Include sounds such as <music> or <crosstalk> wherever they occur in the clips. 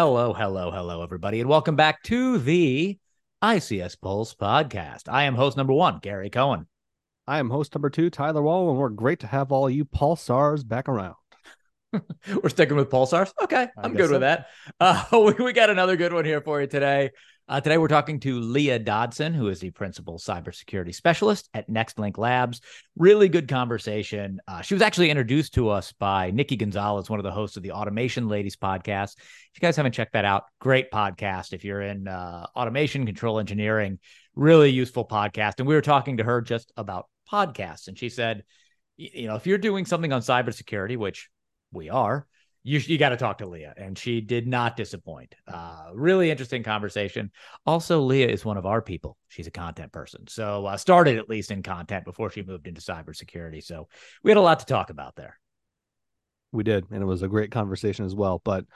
Hello, hello, hello, everybody, and welcome back to the ICS Pulse podcast. I am host number one, Gary Cohen. I am host number two, Tyler Wall, and we're great to have all you pulsars back around. <laughs> We're sticking with pulsars. Okay, I'm good so. with that. Uh, <laughs> we, we got another good one here for you today. Uh, today, we're talking to Leah Dodson, who is the principal cybersecurity specialist at NextLink Labs. Really good conversation. Uh, she was actually introduced to us by Nikki Gonzalez, one of the hosts of the Automation Ladies podcast. If you guys haven't checked that out, great podcast. If you're in uh, automation, control engineering, really useful podcast. And we were talking to her just about podcasts, and she said, you know, if you're doing something on cybersecurity, which we are, you you got to talk to Leah, and she did not disappoint. Uh, really interesting conversation. Also, Leah is one of our people. She's a content person, so uh, started at least in content before she moved into cybersecurity. So we had a lot to talk about there. We did, and it was a great conversation as well. But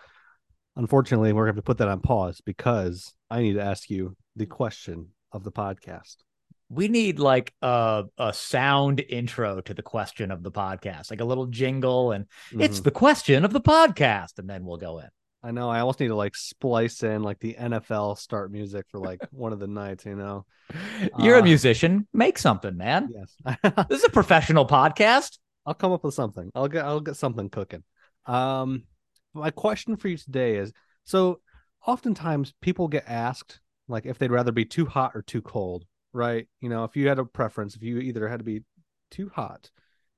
unfortunately, we're going to have to put that on pause because I need to ask you the question of the podcast we need like a a sound intro to the question of the podcast, like a little jingle, and mm-hmm. it's the question of the podcast, and then we'll go in. I know. I almost need to like splice in like the NFL start music for like <laughs> one of the nights. You know, you're uh, a musician. Make something, man. Yes, <laughs> this is a professional podcast. I'll come up with something. I'll get I'll get something cooking. Um, my question for you today is: so oftentimes people get asked like if they'd rather be too hot or too cold right? You know, if you had a preference, if you either had to be too hot,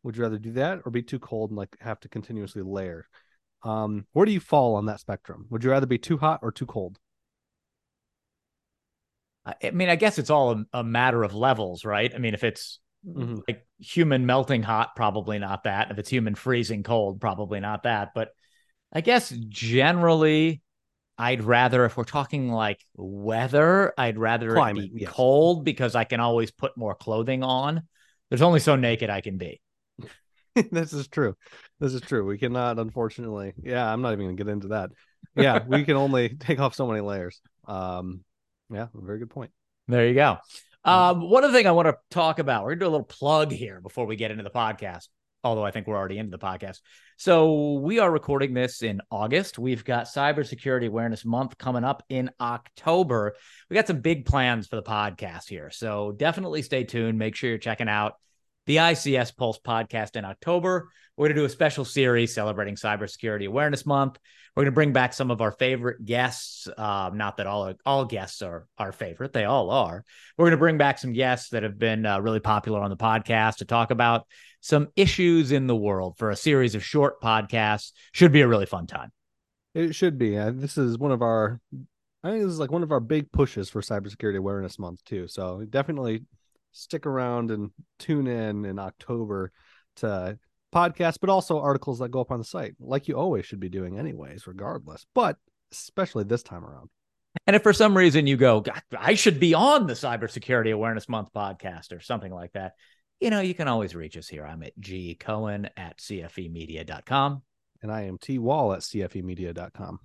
would you rather do that or be too cold and like have to continuously layer? Um, where do you fall on that spectrum? Would you rather be too hot or too cold? I mean, I guess it's all a, a matter of levels, right? I mean, if it's mm-hmm. like human melting hot, probably not that. If it's human freezing cold, probably not that. But I guess generally, I'd rather, if we're talking like weather, I'd rather Climate, it be yes. cold because I can always put more clothing on. There's only so naked I can be. <laughs> this is true. This is true. We cannot, unfortunately. Yeah, I'm not even gonna get into that. Yeah, we can only <laughs> take off so many layers. Um, yeah, very good point. There you go. Um, one other thing I want to talk about. We're gonna do a little plug here before we get into the podcast although I think we're already into the podcast. So we are recording this in August. We've got Cybersecurity Awareness Month coming up in October. We got some big plans for the podcast here. So definitely stay tuned. Make sure you're checking out the ICS Pulse podcast in October. We're going to do a special series celebrating Cybersecurity Awareness Month. We're going to bring back some of our favorite guests. Um, not that all all guests are our favorite; they all are. We're going to bring back some guests that have been uh, really popular on the podcast to talk about some issues in the world for a series of short podcasts. Should be a really fun time. It should be. Uh, this is one of our, I think this is like one of our big pushes for Cybersecurity Awareness Month too. So definitely stick around and tune in in October to podcasts, but also articles that go up on the site, like you always should be doing, anyways, regardless. But especially this time around. And if for some reason you go, I should be on the Cybersecurity Awareness Month podcast or something like that, you know, you can always reach us here. I'm at G Cohen at CFEmedia.com. And I am T Wall at CFEmedia.com.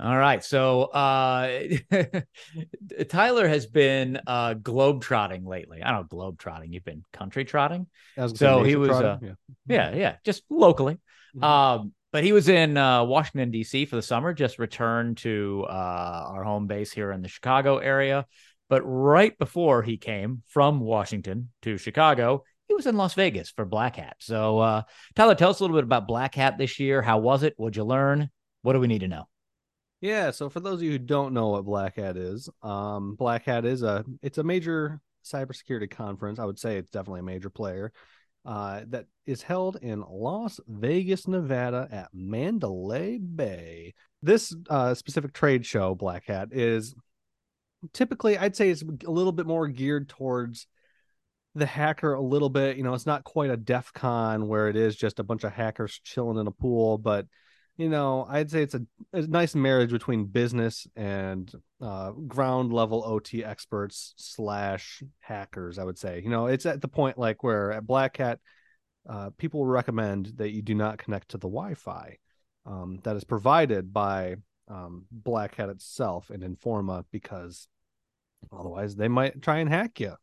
All right. So uh <laughs> Tyler has been uh globe-trotting lately. I don't know, globe-trotting. You've been country trotting. So he was uh, yeah. Yeah, yeah, just locally. Mm-hmm. Um but he was in uh, Washington D.C. for the summer. Just returned to uh, our home base here in the Chicago area. But right before he came from Washington to Chicago, he was in Las Vegas for Black Hat. So, uh, Tyler, tell us a little bit about Black Hat this year. How was it? What'd you learn? What do we need to know? Yeah, so for those of you who don't know what Black Hat is, um, Black Hat is a it's a major cybersecurity conference. I would say it's definitely a major player uh, that is held in Las Vegas, Nevada, at Mandalay Bay. This uh, specific trade show, Black Hat, is typically I'd say it's a little bit more geared towards the hacker a little bit. You know, it's not quite a DEF CON where it is just a bunch of hackers chilling in a pool, but you know, I'd say it's a, a nice marriage between business and uh, ground level OT experts slash hackers. I would say, you know, it's at the point like where at Black Hat, uh, people recommend that you do not connect to the Wi-Fi um, that is provided by um, Black Hat itself and Informa because otherwise they might try and hack you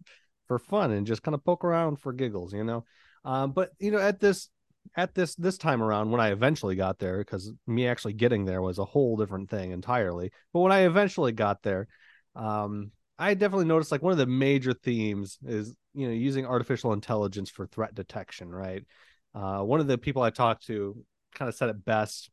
for fun and just kind of poke around for giggles, you know. Um, but you know, at this at this this time around when I eventually got there, because me actually getting there was a whole different thing entirely. But when I eventually got there, um, I definitely noticed like one of the major themes is you know using artificial intelligence for threat detection. Right. Uh, one of the people I talked to kind of said it best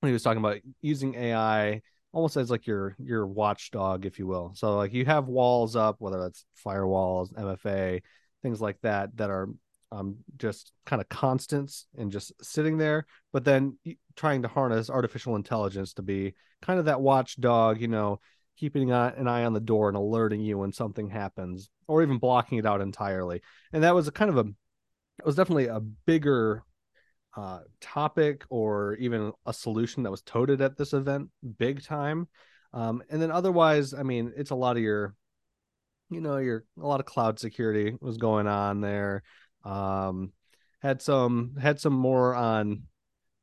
when he was talking about using AI almost as like your your watchdog, if you will. So like you have walls up, whether that's firewalls, MFA, things like that, that are um, just kind of constants and just sitting there, but then trying to harness artificial intelligence to be kind of that watchdog, you know, keeping an eye on the door and alerting you when something happens, or even blocking it out entirely. And that was a kind of a, it was definitely a bigger uh, topic or even a solution that was toted at this event, big time. Um, and then otherwise, I mean, it's a lot of your, you know, your a lot of cloud security was going on there. Um, had some had some more on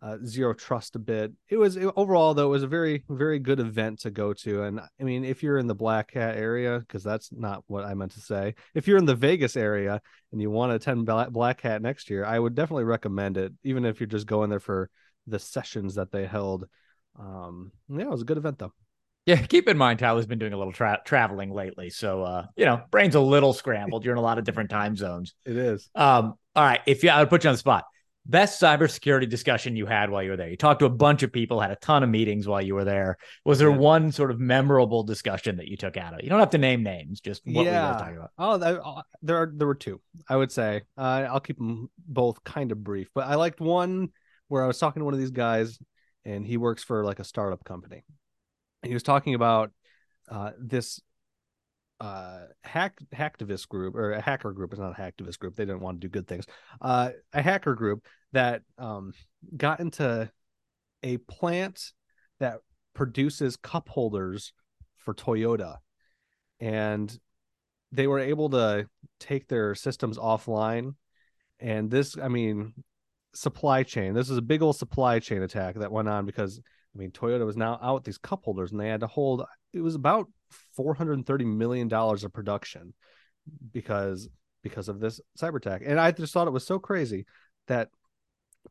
uh, zero trust a bit. It was it, overall though it was a very very good event to go to, and I mean if you're in the Black Hat area, because that's not what I meant to say. If you're in the Vegas area and you want to attend Black Hat next year, I would definitely recommend it, even if you're just going there for the sessions that they held. Um, yeah, it was a good event though. Yeah, keep in mind Tyler's been doing a little tra- traveling lately, so uh, you know, brain's a little scrambled. You're in a lot of different time zones. It is. Um, all right, if you, I would put you on the spot. Best cybersecurity discussion you had while you were there. You talked to a bunch of people, had a ton of meetings while you were there. Was there yeah. one sort of memorable discussion that you took out of it? You don't have to name names, just what yeah. were you talking about? Oh, uh, there are there were two. I would say uh, I'll keep them both kind of brief, but I liked one where I was talking to one of these guys, and he works for like a startup company, he was talking about uh, this uh, hack hacktivist group or a hacker group. It's not a hacktivist group. They didn't want to do good things. Uh, a hacker group that um, got into a plant that produces cup holders for Toyota, and they were able to take their systems offline. And this, I mean, supply chain. This is a big old supply chain attack that went on because I mean, Toyota was now out these cup holders and they had to hold, it was about $430 million of production because because of this cyber attack. And I just thought it was so crazy that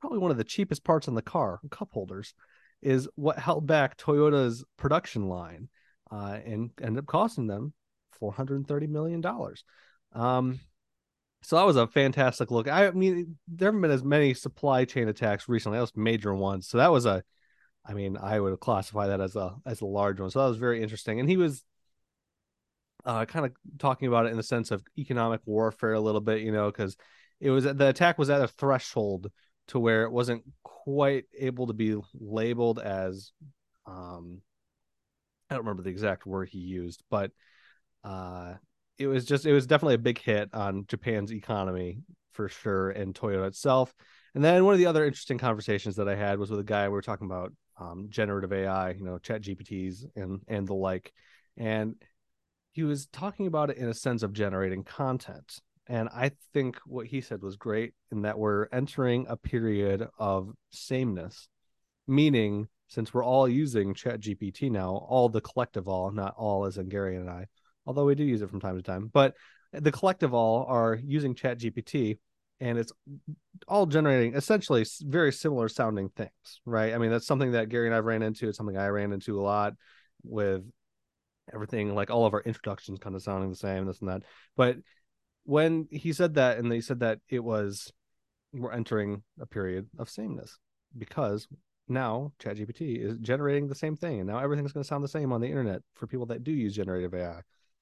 probably one of the cheapest parts on the car, cup holders, is what held back Toyota's production line uh, and ended up costing them $430 million. Um, so that was a fantastic look. I mean, there haven't been as many supply chain attacks recently. That was major ones. So that was a I mean, I would classify that as a as a large one. So that was very interesting. And he was uh, kind of talking about it in the sense of economic warfare a little bit, you know, because it was the attack was at a threshold to where it wasn't quite able to be labeled as um I don't remember the exact word he used, but uh it was just it was definitely a big hit on Japan's economy for sure and Toyota itself. And then one of the other interesting conversations that I had was with a guy we were talking about um, generative AI, you know, ChatGPTs and and the like. And he was talking about it in a sense of generating content. And I think what he said was great in that we're entering a period of sameness, meaning since we're all using ChatGPT now, all the collective all, not all as in Gary and I, although we do use it from time to time, but the collective all are using ChatGPT and it's all generating essentially very similar sounding things, right? I mean, that's something that Gary and I've ran into. It's something I ran into a lot with everything, like all of our introductions kind of sounding the same, this and that. But when he said that, and he said that it was we're entering a period of sameness because now ChatGPT is generating the same thing, and now everything's going to sound the same on the internet for people that do use generative AI.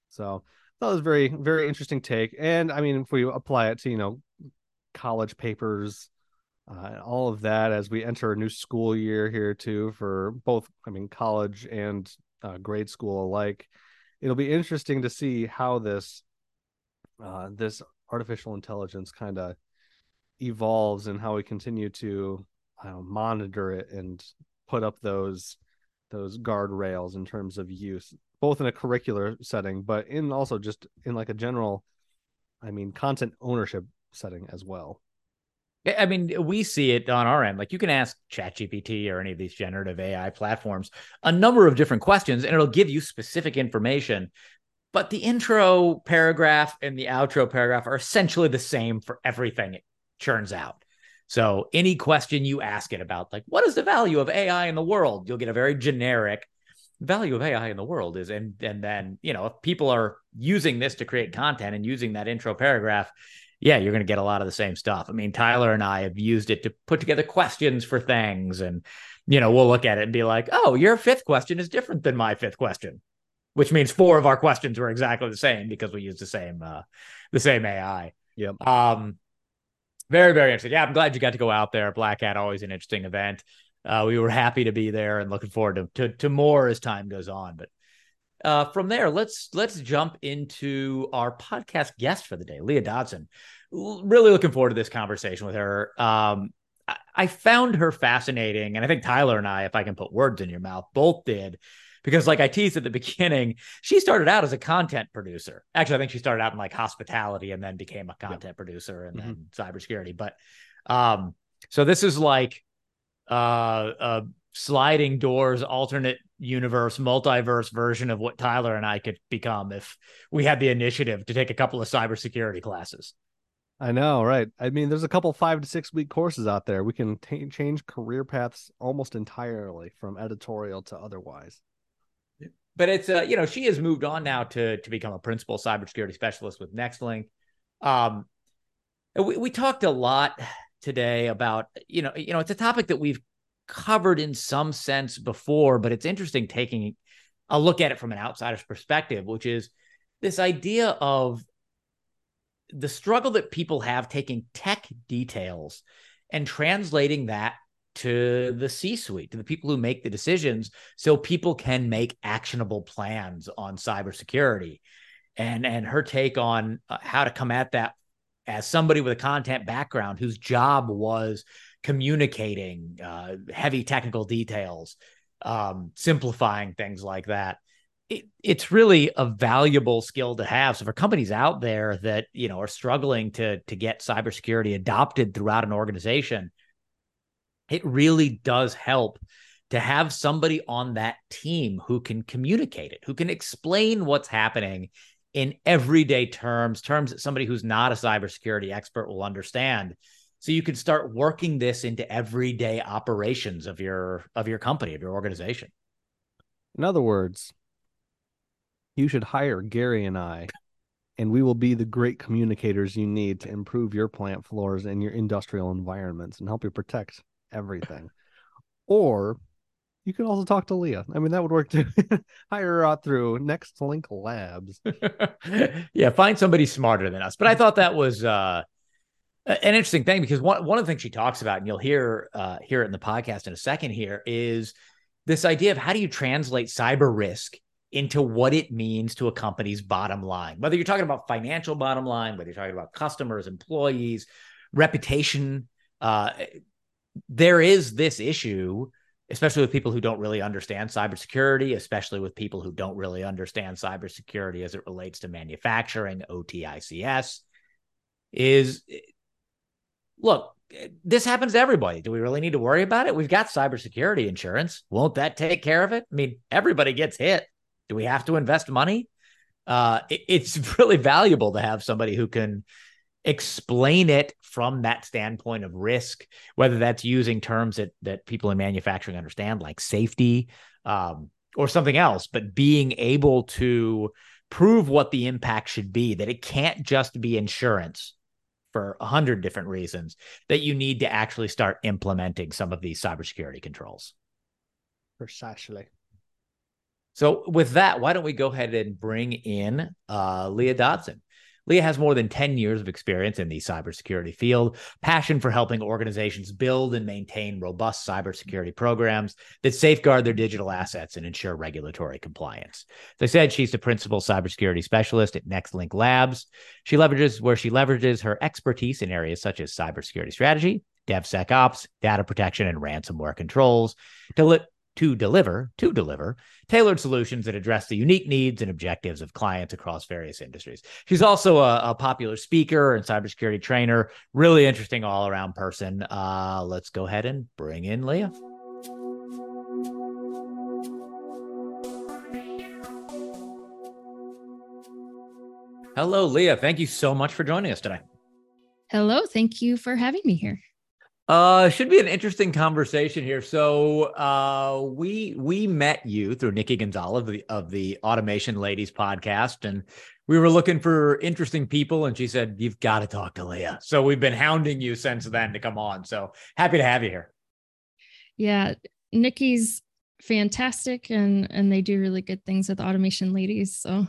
So that was very, very interesting take. And I mean, if we apply it to you know college papers, uh, all of that as we enter a new school year here too for both, I mean, college and uh, grade school alike. It'll be interesting to see how this uh, this artificial intelligence kind of evolves and how we continue to monitor it and put up those those guardrails in terms of use, both in a curricular setting, but in also just in like a general, I mean, content ownership setting as well. I mean, we see it on our end. Like you can ask ChatGPT or any of these generative AI platforms a number of different questions and it'll give you specific information. But the intro paragraph and the outro paragraph are essentially the same for everything it churns out. So any question you ask it about, like, what is the value of AI in the world? You'll get a very generic value of AI in the world is, and and then you know if people are using this to create content and using that intro paragraph, yeah, you're going to get a lot of the same stuff. I mean, Tyler and I have used it to put together questions for things, and you know we'll look at it and be like, oh, your fifth question is different than my fifth question, which means four of our questions were exactly the same because we use the same uh, the same AI. Yep. Um, very, very interesting. Yeah, I'm glad you got to go out there. Black Hat, always an interesting event. Uh, we were happy to be there and looking forward to, to, to more as time goes on. But uh, from there, let's let's jump into our podcast guest for the day, Leah Dodson. Really looking forward to this conversation with her. Um, I, I found her fascinating, and I think Tyler and I, if I can put words in your mouth, both did because like I teased at the <laughs> beginning, she started out as a content producer. Actually, I think she started out in like hospitality and then became a content producer and mm-hmm. then cybersecurity. But um, so this is like uh, a sliding doors, alternate universe, multiverse version of what Tyler and I could become if we had the initiative to take a couple of cybersecurity classes. I know, right? I mean, there's a couple five to six week courses out there. We can t- change career paths almost entirely from editorial to otherwise but it's uh, you know, she has moved on now to to become a principal cybersecurity specialist with NextLink. Um, we, we talked a lot today about you know, you know, it's a topic that we've covered in some sense before, but it's interesting taking a look at it from an outsider's perspective, which is this idea of the struggle that people have taking tech details and translating that to the C suite, to the people who make the decisions, so people can make actionable plans on cybersecurity. And, and her take on uh, how to come at that as somebody with a content background whose job was communicating uh, heavy technical details, um, simplifying things like that. It, it's really a valuable skill to have. So for companies out there that you know are struggling to to get cybersecurity adopted throughout an organization, it really does help to have somebody on that team who can communicate it, who can explain what's happening in everyday terms, terms that somebody who's not a cybersecurity expert will understand. So you can start working this into everyday operations of your of your company, of your organization. In other words, you should hire Gary and I, and we will be the great communicators you need to improve your plant floors and your industrial environments and help you protect everything. or you can also talk to Leah. I mean, that would work too. <laughs> Hire her out through NextLink Labs. <laughs> yeah, find somebody smarter than us. But I thought that was uh, an interesting thing because one one of the things she talks about, and you'll hear uh, hear it in the podcast in a second here, is this idea of how do you translate cyber risk into what it means to a company's bottom line. Whether you're talking about financial bottom line, whether you're talking about customers, employees, reputation, uh, there is this issue, especially with people who don't really understand cybersecurity, especially with people who don't really understand cybersecurity as it relates to manufacturing, OTICS, is look, this happens to everybody. Do we really need to worry about it? We've got cybersecurity insurance. Won't that take care of it? I mean, everybody gets hit. Do we have to invest money? Uh, it, it's <laughs> really valuable to have somebody who can explain it from that standpoint of risk, whether that's using terms that that people in manufacturing understand, like safety, um, or something else, but being able to prove what the impact should be, that it can't just be insurance for a hundred different reasons, that you need to actually start implementing some of these cybersecurity controls. Precisely. So with that, why don't we go ahead and bring in uh, Leah Dodson? Leah has more than 10 years of experience in the cybersecurity field, passion for helping organizations build and maintain robust cybersecurity programs that safeguard their digital assets and ensure regulatory compliance. I said, she's the principal cybersecurity specialist at NextLink Labs. She leverages where she leverages her expertise in areas such as cybersecurity strategy, DevSecOps, data protection, and ransomware controls to, li- to deliver to deliver tailored solutions that address the unique needs and objectives of clients across various industries. She's also a, a popular speaker and cybersecurity trainer. Really interesting all around person. Uh, let's go ahead and bring in Leah. Hello, Leah. Thank you so much for joining us today. Hello. Thank you for having me here. Uh, should be an interesting conversation here. So, uh, we we met you through Nikki Gonzalez of the, of the Automation Ladies podcast, and we were looking for interesting people, and she said you've got to talk to Leah. So we've been hounding you since then to come on. So happy to have you here. Yeah, Nikki's fantastic, and and they do really good things with Automation Ladies. So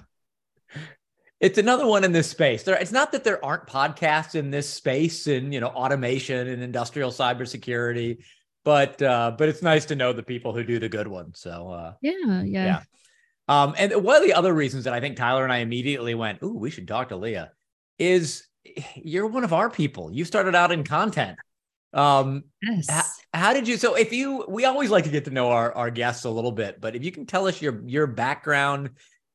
it's another one in this space. There, it's not that there aren't podcasts in this space in you know automation and industrial cybersecurity, but uh, but it's nice to know the people who do the good ones. So uh, yeah, yeah, yeah. Um, and one of the other reasons that I think Tyler and I immediately went, "Ooh, we should talk to Leah," is you're one of our people. You started out in content. Um, yes. How, how did you? So, if you, we always like to get to know our our guests a little bit, but if you can tell us your your background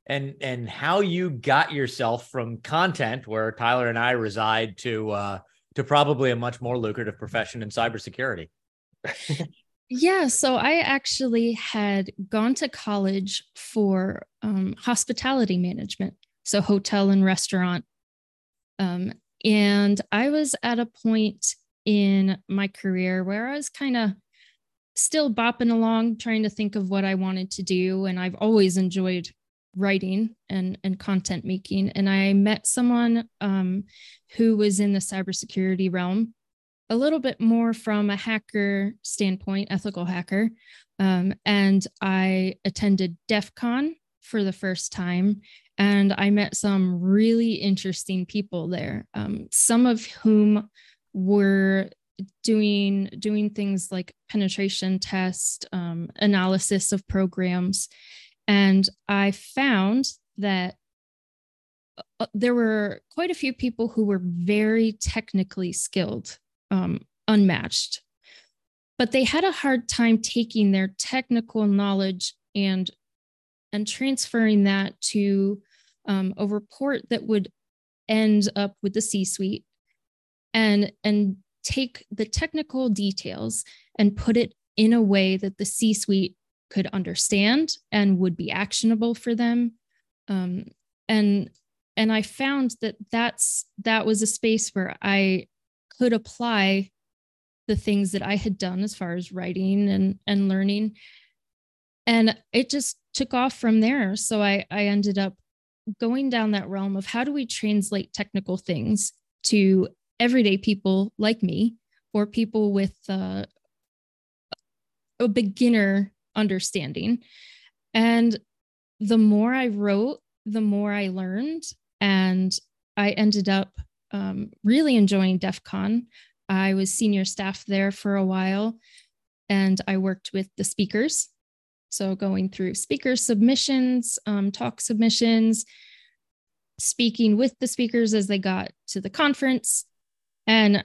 and and how you got yourself from content where Tyler and I reside to uh, to probably a much more lucrative profession in cybersecurity. <laughs> yeah, so I actually had gone to college for um, hospitality management, so hotel and restaurant, um, and I was at a point in my career where I was kind of still bopping along trying to think of what I wanted to do and I've always enjoyed writing and and content making. And i met someone um, who was in the cybersecurity realm a little bit more from a hacker standpoint ethical hacker. Um, and i attended DEF CON for the first time. And i met some really interesting people there um, some of whom were doing doing things like penetration test um, analysis of programs and I found that uh, there were quite a few people who were very technically skilled, um, unmatched, but they had a hard time taking their technical knowledge and and transferring that to um, a report that would end up with the C-suite and and take the technical details and put it in a way that the C-suite could understand and would be actionable for them. Um, and and i found that that's that was a space where i could apply the things that i had done as far as writing and and learning. And it just took off from there. So i i ended up going down that realm of how do we translate technical things to everyday people like me or people with uh, a beginner understanding. And the more I wrote, the more I learned. And I ended up um, really enjoying DEF CON. I was senior staff there for a while and I worked with the speakers. So, going through speaker submissions, um, talk submissions, speaking with the speakers as they got to the conference. And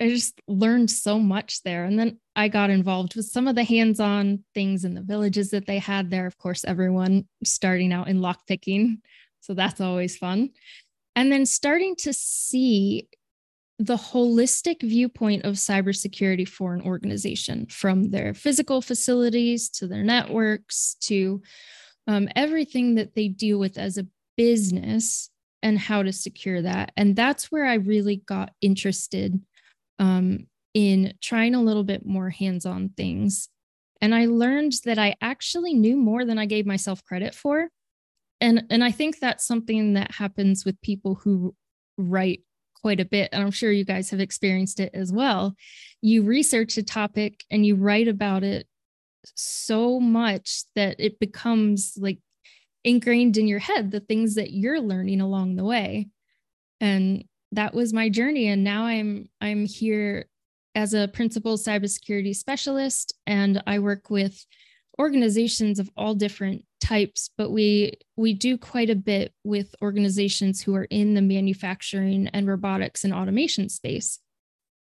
I just learned so much there. And then I got involved with some of the hands on things in the villages that they had there. Of course, everyone starting out in lockpicking. So that's always fun. And then starting to see the holistic viewpoint of cybersecurity for an organization from their physical facilities to their networks to um, everything that they deal with as a business and how to secure that. And that's where I really got interested um, in trying a little bit more hands on things. And I learned that I actually knew more than I gave myself credit for. And, and I think that's something that happens with people who write quite a bit. And I'm sure you guys have experienced it as well. You research a topic and you write about it so much that it becomes like ingrained in your head the things that you're learning along the way. And that was my journey. And now i'm i'm here as a principal cybersecurity specialist and i work with organizations of all different types but we we do quite a bit with organizations who are in the manufacturing and robotics and automation space.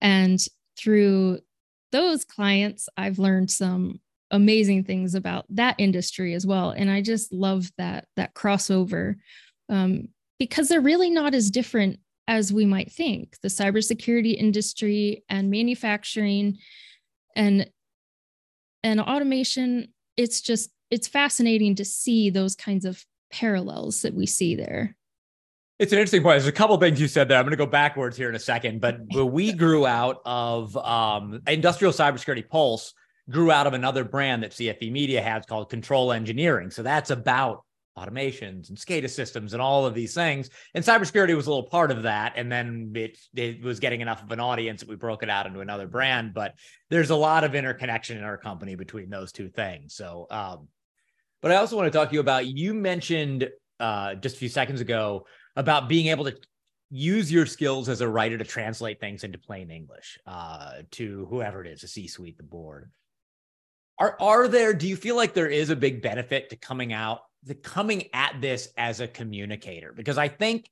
And through those clients i've learned some amazing things about that industry as well. And i just love that that crossover um, because they're really not as different as we might think. The cybersecurity industry and manufacturing and and automation, it's just it's fascinating to see those kinds of parallels that we see there. It's an interesting point. There's a couple things you said there. I'm going to go backwards here in a second, but <laughs> we grew out of um, industrial cybersecurity pulse grew out of another brand that CFE Media has called Control Engineering. So that's about automations and SCADA systems and all of these things. And cybersecurity was a little part of that. And then it, it was getting enough of an audience that we broke it out into another brand. But there's a lot of interconnection in our company between those two things. So, um, but I also want to talk to you about you mentioned uh, just a few seconds ago about being able to use your skills as a writer to translate things into plain English uh, to whoever it is, the C suite, the board. Are are there? Do you feel like there is a big benefit to coming out, the coming at this as a communicator? Because I think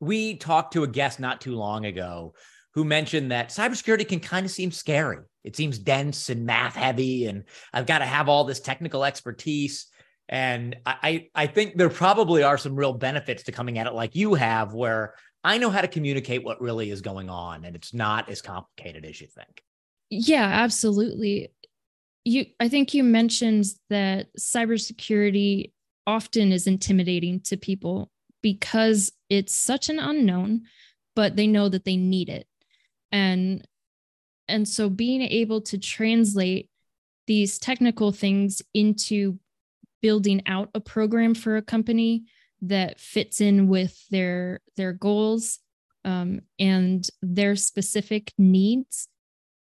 we talked to a guest not too long ago who mentioned that cybersecurity can kind of seem scary. It seems dense and math heavy, and I've got to have all this technical expertise. And I, I think there probably are some real benefits to coming at it like you have, where I know how to communicate what really is going on, and it's not as complicated as you think. Yeah, absolutely you i think you mentioned that cybersecurity often is intimidating to people because it's such an unknown but they know that they need it and and so being able to translate these technical things into building out a program for a company that fits in with their their goals um, and their specific needs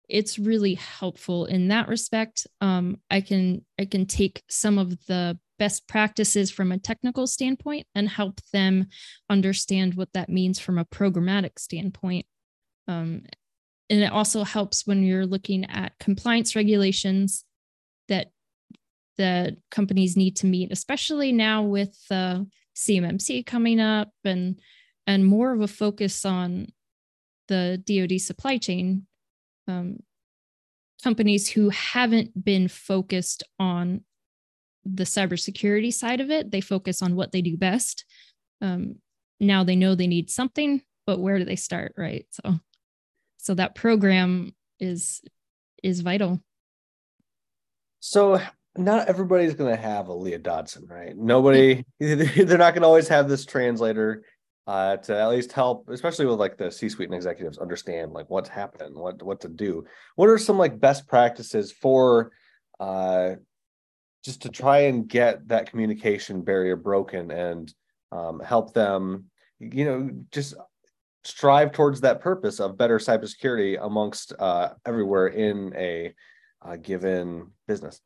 it's really helpful in that respect. Um, I can I can take some of the best practices from a technical standpoint and help them understand what that means from a programmatic standpoint. Um, and it also helps when you're looking at compliance regulations that that companies need to meet, especially now with uh, CMMC coming up and and more of a focus on the DoD supply chain um, companies who haven't been focused on the cybersecurity side of it. They focus on what they do best. Um, now they know they need something, but where do they start, right? So, so that program is is vital. So not everybody's going to have a Leah Dodson, right? Nobody, <laughs> they're not going to always have this translator uh, to at least help, especially with like the C-suite and executives, understand like what's happening, what what to do. What are some like best practices for uh, just to try and get that communication barrier broken and um, help them, you know, just strive towards that purpose of better cybersecurity amongst uh, everywhere in a, a given business.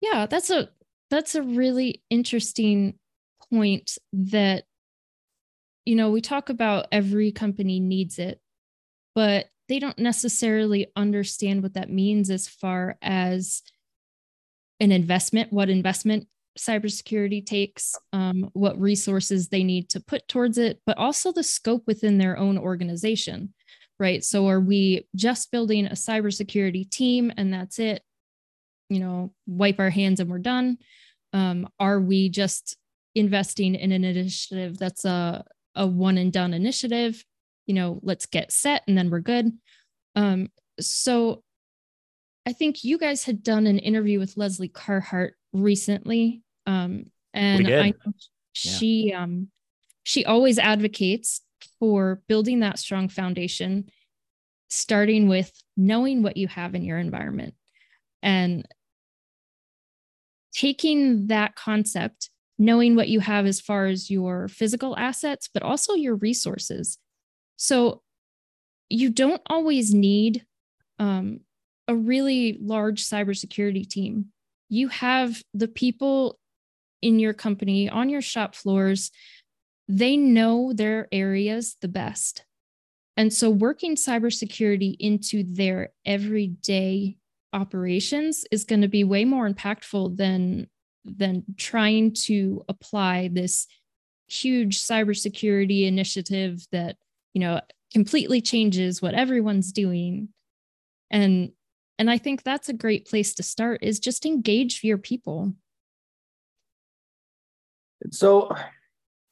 Yeah, that's a that's a really interesting point that you know, we talk about every company needs it, but they don't necessarily understand what that means as far as an investment, what investment cybersecurity takes, um, what resources they need to put towards it, but also the scope within their own organization, right? So, are we just building a cybersecurity team and that's it? You know, wipe our hands and we're done? Um, are we just investing in an initiative that's a a one and done initiative you know let's get set and then we're good um so i think you guys had done an interview with Lesley Carhart recently um and i know she yeah. um she always advocates for building that strong foundation starting with knowing what you have in your environment and taking that concept knowing what you have as far as your physical assets, but also your resources. So you don't always need um, a really large cybersecurity team. You have the people in your company on your shop floors, they know their areas the best. And so working cybersecurity into their everyday operations is going to be way more impactful than than trying to apply this huge cybersecurity initiative that you know completely changes what everyone's doing and and i think that's a great place to start is just engage your people so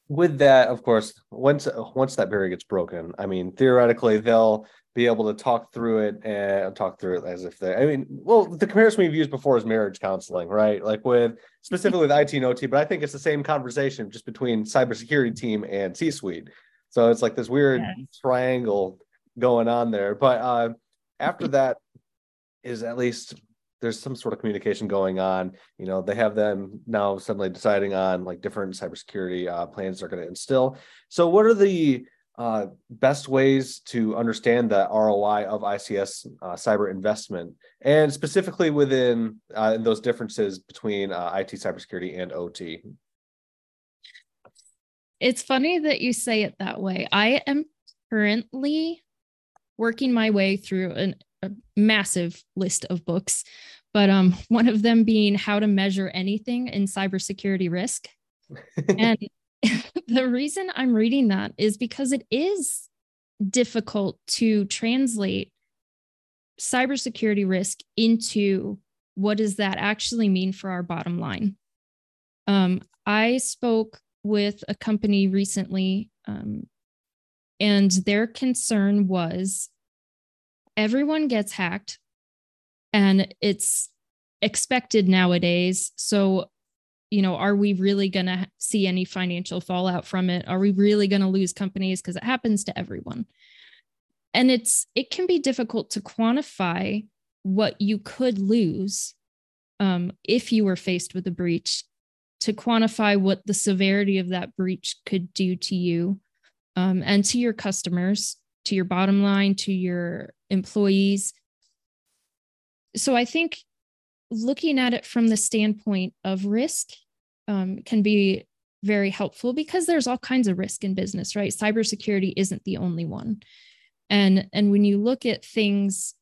with that, of course, once once that barrier gets broken, I mean, theoretically, they'll be able to talk through it and talk through it as if they. I mean, well, the comparison we've used before is marriage counseling, right? Like with specifically with IT and OT, but I think it's the same conversation just between cybersecurity team and C-suite. So it's like this weird yes. triangle going on there. But uh, after that is at least there's some sort of communication going on. You know, they have them now suddenly deciding on like different cybersecurity uh, plans they're going to instill. So, what are the uh, best ways to understand the ROI of ICS uh, cyber investment, and specifically within uh, those differences between uh, IT cybersecurity and OT? It's funny that you say it that way. I am currently working my way through an, a massive list of books, but um, one of them being how to measure anything in cybersecurity risk. <laughs> and <laughs> the reason I'm reading that is because it is difficult to translate cybersecurity risk into what does that actually mean for our bottom line. Um, I spoke with a company recently, um, and their concern was everyone gets hacked and it's expected nowadays. So, you know, are we really going to see any financial fallout from it? Are we really going to lose companies? Because it happens to everyone. And it's, it can be difficult to quantify what you could lose um, if you were faced with a breach, to quantify what the severity of that breach could do to you um, and to your customers, to your bottom line, to your employees. So I think looking at it from the standpoint of risk um, can be very helpful because there's all kinds of risk in business, right? Cybersecurity isn't the only one. And, and when you look at things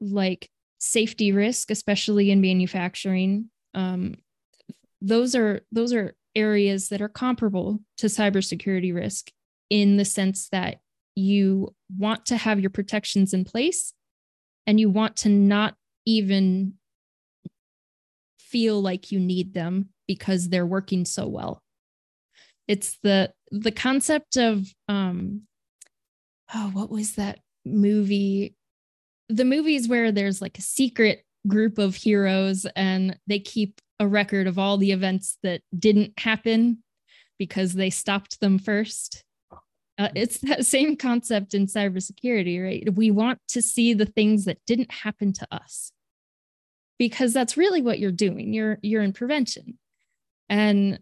like safety risk, especially in manufacturing, um, those are those are areas that are comparable to cybersecurity risk in the sense that you want to have your protections in place and you want to not even feel like you need them because they're working so well. It's the the concept of um oh what was that movie? The movies where there's like a secret group of heroes and they keep a record of all the events that didn't happen because they stopped them first uh, it's that <laughs> same concept in cybersecurity, right? We want to see the things that didn't happen to us because that's really what you're doing. You're you're in prevention. And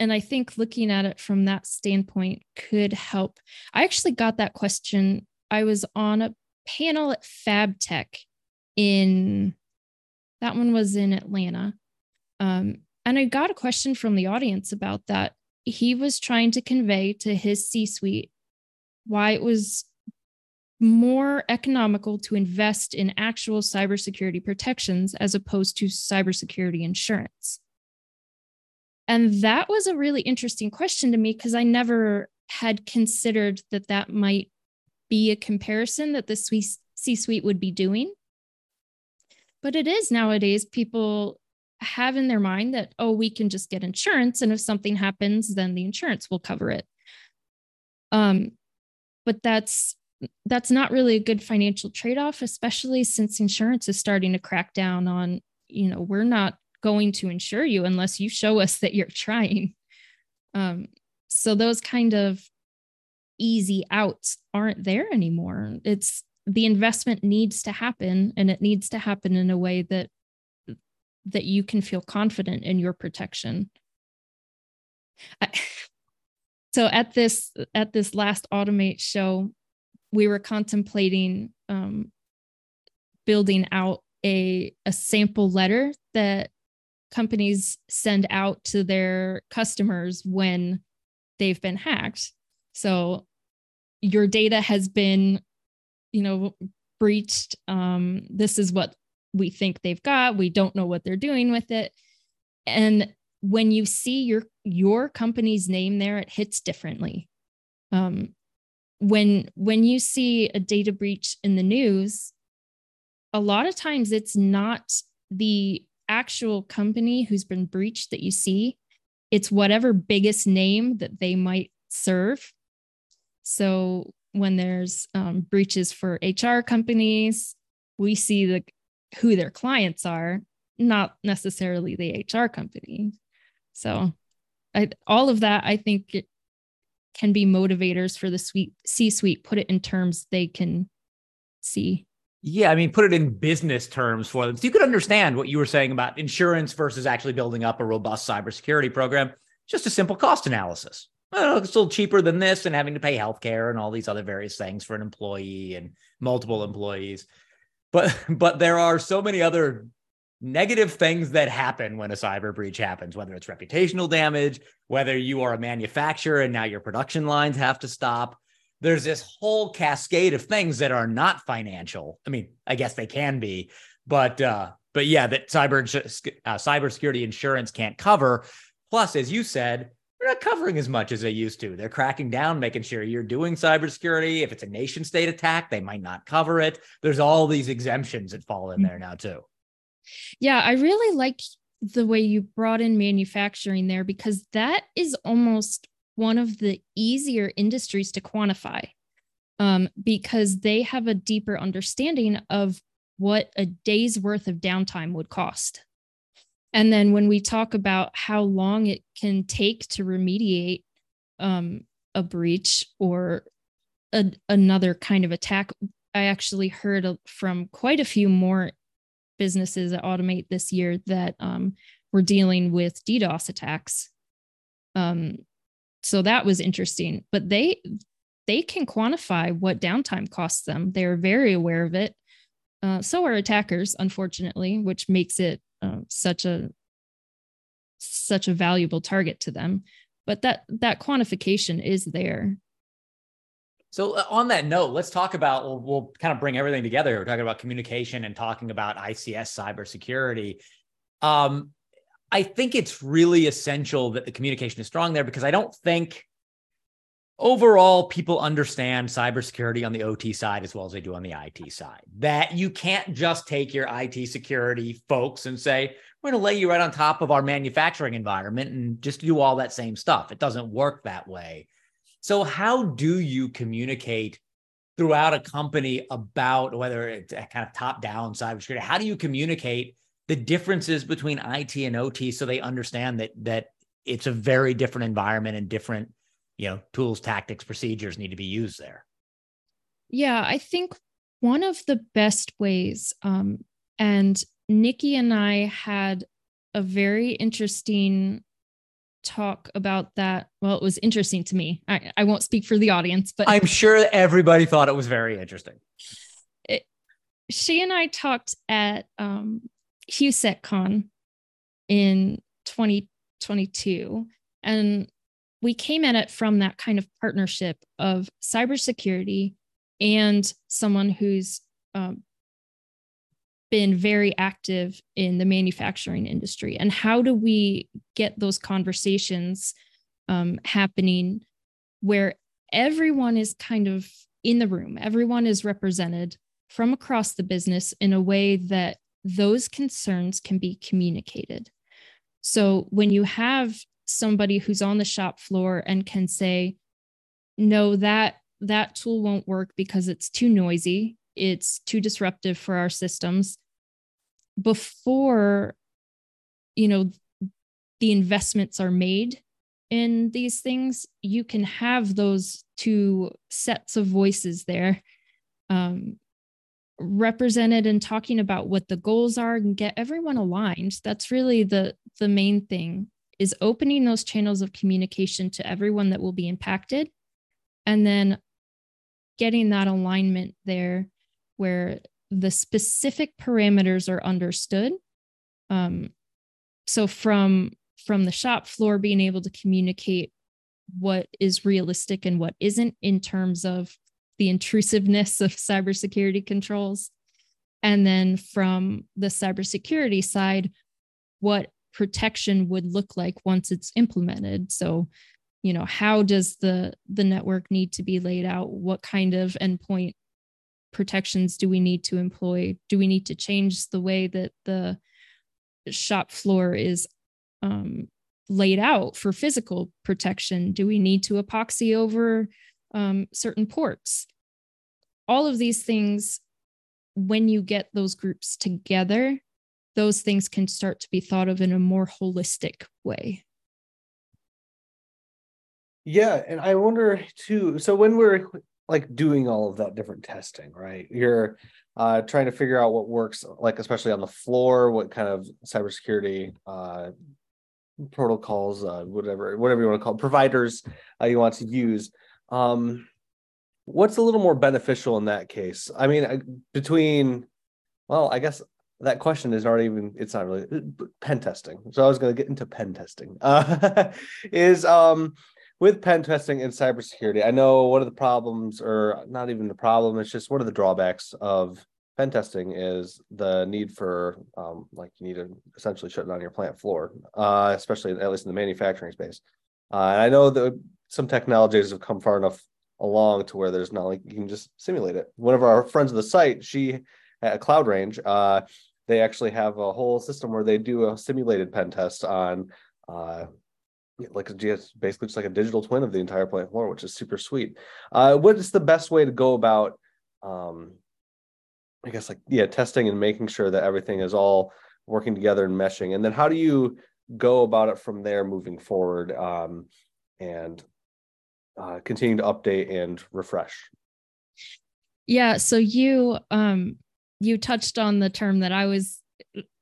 and I think looking at it from that standpoint could help. I actually got that question. I was on a panel at FabTech in that one was in Atlanta. Um, and I got a question from the audience about that he was trying to convey to his C suite why it was more economical to invest in actual cybersecurity protections as opposed to cybersecurity insurance. And that was a really interesting question to me because I never had considered that that might be a comparison that the C suite would be doing. But it is nowadays, people have in their mind that, oh, we can just get insurance. And if something happens, then the insurance will cover it. Um, but that's that's not really a good financial trade-off, especially since insurance is starting to crack down on, you know, we're not going to insure you unless you show us that you're trying. Um, so those kind of easy outs aren't there anymore. It's the investment needs to happen and it needs to happen in a way that that you can feel confident in your protection. I, <sighs> so at this at this last automate show, we were contemplating um, building out a a sample letter that companies send out to their customers when they've been hacked. So your data has been, you know, breached. Um, this is what we think they've got we don't know what they're doing with it. And when you see your your company's name there it hits differently. Um, when when you see a data breach in the news a lot of times it's not the actual company who's been breached that you see. It's whatever biggest name that they might serve. So when there's um, breaches for HR companies, we see the who their clients are, not necessarily the HR company. So I, all of that, I think can be motivators for the suite C-suite. Put it in terms they can see. Yeah, I mean, put it in business terms for them. So you could understand what you were saying about insurance versus actually building up a robust cybersecurity program. Just a simple cost analysis. Well, it's a little cheaper than this and having to pay healthcare and all these other various things for an employee and multiple employees. But <laughs> but there are so many other negative things that happen when a cyber breach happens, whether it's reputational damage, whether you are a manufacturer and now your production lines have to stop. There's this whole cascade of things that are not financial. I mean, I guess they can be, but uh, but yeah, that cyber uh, cybersecurity insurance can't cover. Plus, as you said, not covering as much as they used to. They're cracking down, making sure you're doing cybersecurity. If it's a nation state attack, they might not cover it. There's all these exemptions that fall in there now too. Yeah, I really like the way you brought in manufacturing there because that is almost one of the easier industries to quantify um, because they have a deeper understanding of what a day's worth of downtime would cost. And then when we talk about how long it can take to remediate um, a breach or a, another kind of attack, I actually heard from quite a few more businesses that automate this year that um, were dealing with DDoS attacks. Um, so that was interesting, but they they can quantify what downtime costs them. They're very aware of it. Uh, so are attackers, unfortunately, which makes it uh, such a such a valuable target to them. But that that quantification is there. So uh, on that note, let's talk about. We'll, we'll, kind of bring everything together. We're talking about communication and talking about ICS cybersecurity. Um, I think it's really essential that the communication is strong there because I don't think overall people understand cybersecurity on the OT side as well as they do on the IT side. That you can't just take your IT security folks and say, we're going to lay you right on top of our manufacturing environment and just do all that same stuff. It doesn't work that way. So, how do you communicate throughout a company about whether it's kind of top down cybersecurity? How do you communicate the differences between IT and OT so they understand that that it's a very different environment and different, you know, tools, tactics, procedures need to be used there? Yeah, I think one of the best ways, um, and Nikki and I had a very interesting talk about that. Well, it was interesting to me. I, I won't speak for the audience, but I'm sure everybody thought it was very interesting. It, she and I talked at um, HOU.SEC.CON in 2022, and we came at it from that kind of partnership of cybersecurity and someone who's um, been very active in the manufacturing industry. And how do we get those conversations um, happening where everyone is kind of in the room everyone is represented from across the business in a way that those concerns can be communicated? So when you have somebody who's on the shop floor and can say no that that tool won't work because it's too noisy. It's too disruptive for our systems. Before you know the investments are made in these things you can have those two sets of voices there um, represented and talking about what the goals are and get everyone aligned. That's really the the main thing is opening those channels of communication to everyone that will be impacted and then getting that alignment there where the specific parameters are understood. Um, so from from the shop floor, being able to communicate what is realistic and what isn't in terms of the intrusiveness of <laughs> cybersecurity controls. And then from the cybersecurity side, what protection would look like once it's implemented. So, you know, how does the the network need to be laid out? What kind of endpoint protections do we need to employ? Do we need to change the way that the shop floor is um, laid out for physical protection? Do we need to epoxy over um, certain ports? All of these things, when you get those groups together, those things can start to be thought of in a more holistic way. Yeah, and I wonder too. So when we're like doing all of that different testing, right? You're uh, trying to figure out what works, like especially on the floor, what kind of cybersecurity uh, protocols, uh, whatever, whatever you want to call it, providers uh, you want to use. Um, what's a little more beneficial in that case? I mean, between, well, I guess that question is not even it's not really pen testing so i was going to get into pen testing <laughs> uh, is um with pen testing and cybersecurity, I know one of the problems, or not even the problem, it's just one of the drawbacks of pen testing is the need for, um, like, you need to essentially shut down your plant floor, uh, especially at least in the manufacturing space. Uh, and I know that some technologies have come far enough along to where there's not like you can just simulate it. One of our friends of the site, she at Cloud Range, uh, they actually have a whole system where they do a simulated pen test on uh, like just basically just like a digital twin of the entire plant floor, which is super sweet. Uh, what is the best way to go about, um, I guess like yeah, testing and making sure that everything is all working together and meshing, and then how do you go about it from there moving forward um, and uh, continue to update and refresh? Yeah, so you um, you touched on the term that I was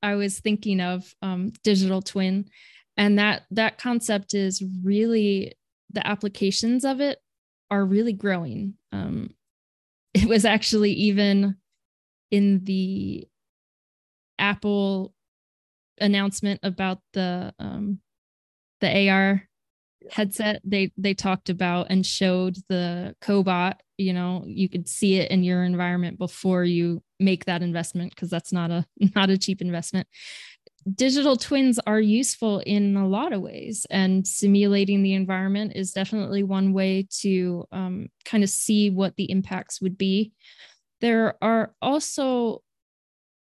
I was thinking of, um, digital twin. And that that concept is really the applications of it are really growing. Um, it was actually even in the apple announcement about the um, the ar headset they they talked about and showed the cobot you know you could see it in your environment before you make that investment because that's not a <laughs> not a cheap investment digital twins are useful in a lot of ways, and simulating the environment is definitely one way to um, kind of see what the impacts would be. There are also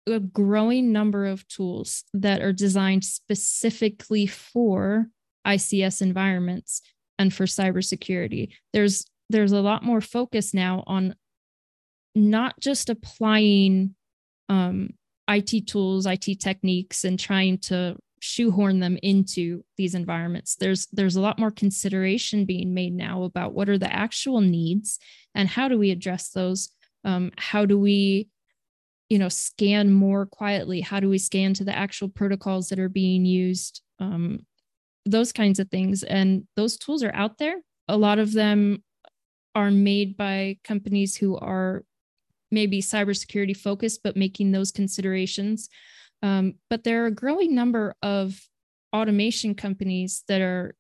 a growing number of tools that are designed specifically for ICS environments and for cybersecurity. There's there's a lot more focus now on not just applying um, IT tools, IT techniques, and trying to shoehorn them into these environments. There's there's a lot more consideration being made now about what are the actual needs and how do we address those. Um, how do we, you know, scan more quietly? How do we scan to the actual protocols that are being used? Um, those kinds of things, and those tools are out there. A lot of them are made by companies who are maybe cybersecurity focused, but making those considerations. Um, but there are a growing number of automation companies that are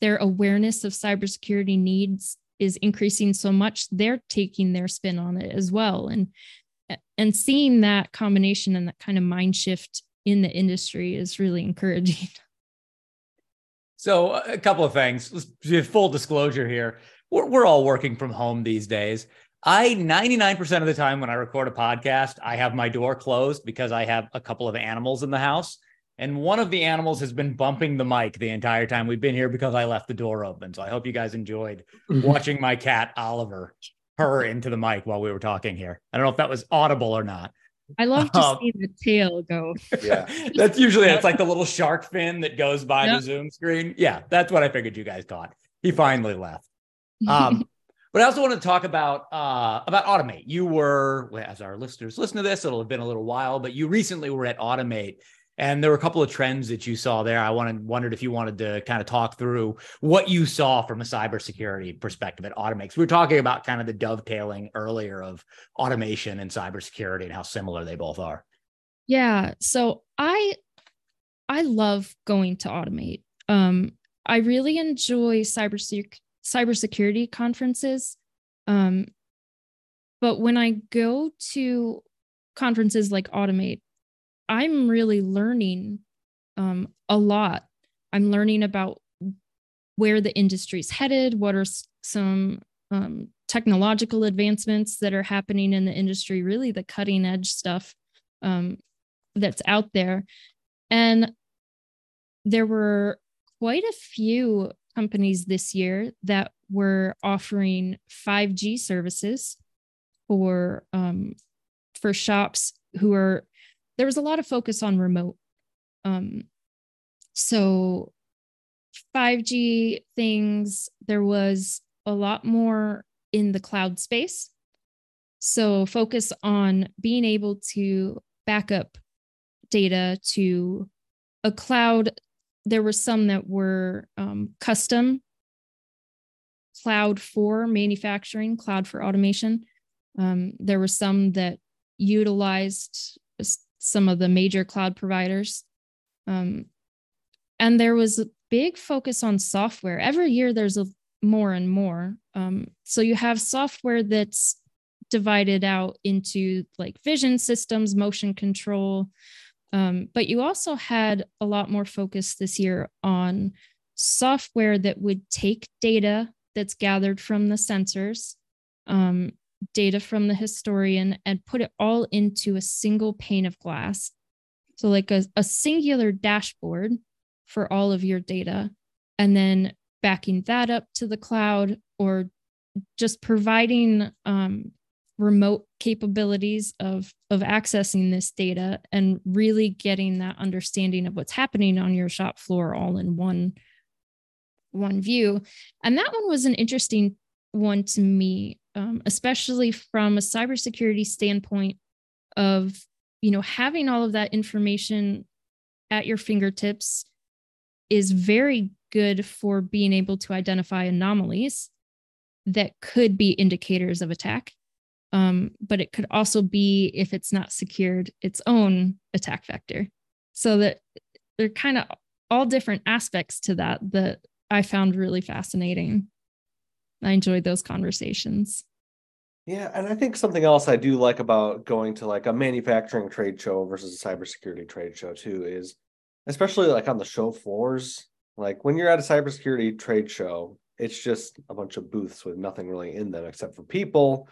their awareness of cybersecurity needs is increasing so much they're taking their spin on it as well. And and seeing that combination and that kind of mind shift in the industry is really encouraging. So a couple of things. Let's do full disclosure here we're, we're all working from home these days I 99% of the time when I record a podcast, I have my door closed because I have a couple of animals in the house. And one of the animals has been bumping the mic the entire time we've been here because I left the door open. So I hope you guys enjoyed mm-hmm. watching my cat Oliver purr into the mic while we were talking here. I don't know if that was audible or not. I love to um, see the tail go. Yeah. <laughs> that's usually it's like the little shark fin that goes by yep. the Zoom screen. Yeah, that's what I figured you guys caught. He finally left. Um <laughs> but I also want to talk about uh, about Automate. You were, as our listeners listen to this, it'll have been a little while, but you recently were at Automate, and there were a couple of trends that you saw there. I wanted wondered if you wanted to kind of talk through what you saw from a cybersecurity perspective at Automate. We were talking about kind of the dovetailing earlier of automation and cybersecurity and how similar they both are. Yeah. So I I love going to Automate. Um, I really enjoy cybersecurity cybersecurity conferences. Um, but when I go to conferences like Automate, I'm really learning um, a lot. I'm learning about where the industry's headed, what are some um, technological advancements that are happening in the industry, really the cutting edge stuff um, that's out there. And there were quite a few companies this year that were offering 5G services for um, for shops who are there was a lot of focus on remote. Um, so 5G things, there was a lot more in the cloud space. So focus on being able to back up data to a cloud. There were some that were um, custom cloud for manufacturing, cloud for automation. Um, there were some that utilized some of the major cloud providers. Um, and there was a big focus on software. Every year, there's a more and more. Um, so you have software that's divided out into like vision systems, motion control. Um, but you also had a lot more focus this year on software that would take data that's gathered from the sensors, um, data from the historian, and put it all into a single pane of glass. So, like a, a singular dashboard for all of your data, and then backing that up to the cloud or just providing um, remote capabilities of of accessing this data and really getting that understanding of what's happening on your shop floor all in one one view. And that one was an interesting one to me um, especially from a cybersecurity standpoint of you know having all of that information at your fingertips is very good for being able to identify anomalies that could be indicators of attack um, but it could also be if it's not secured its own attack vector. So that they're kind of all different aspects to that that i found really fascinating. I enjoyed those conversations. Yeah and i think something else i do like about going to like a manufacturing trade show versus a cybersecurity trade show too is especially like on the show floors like when you're at a cybersecurity trade show it's just a bunch of booths with nothing really in them except for people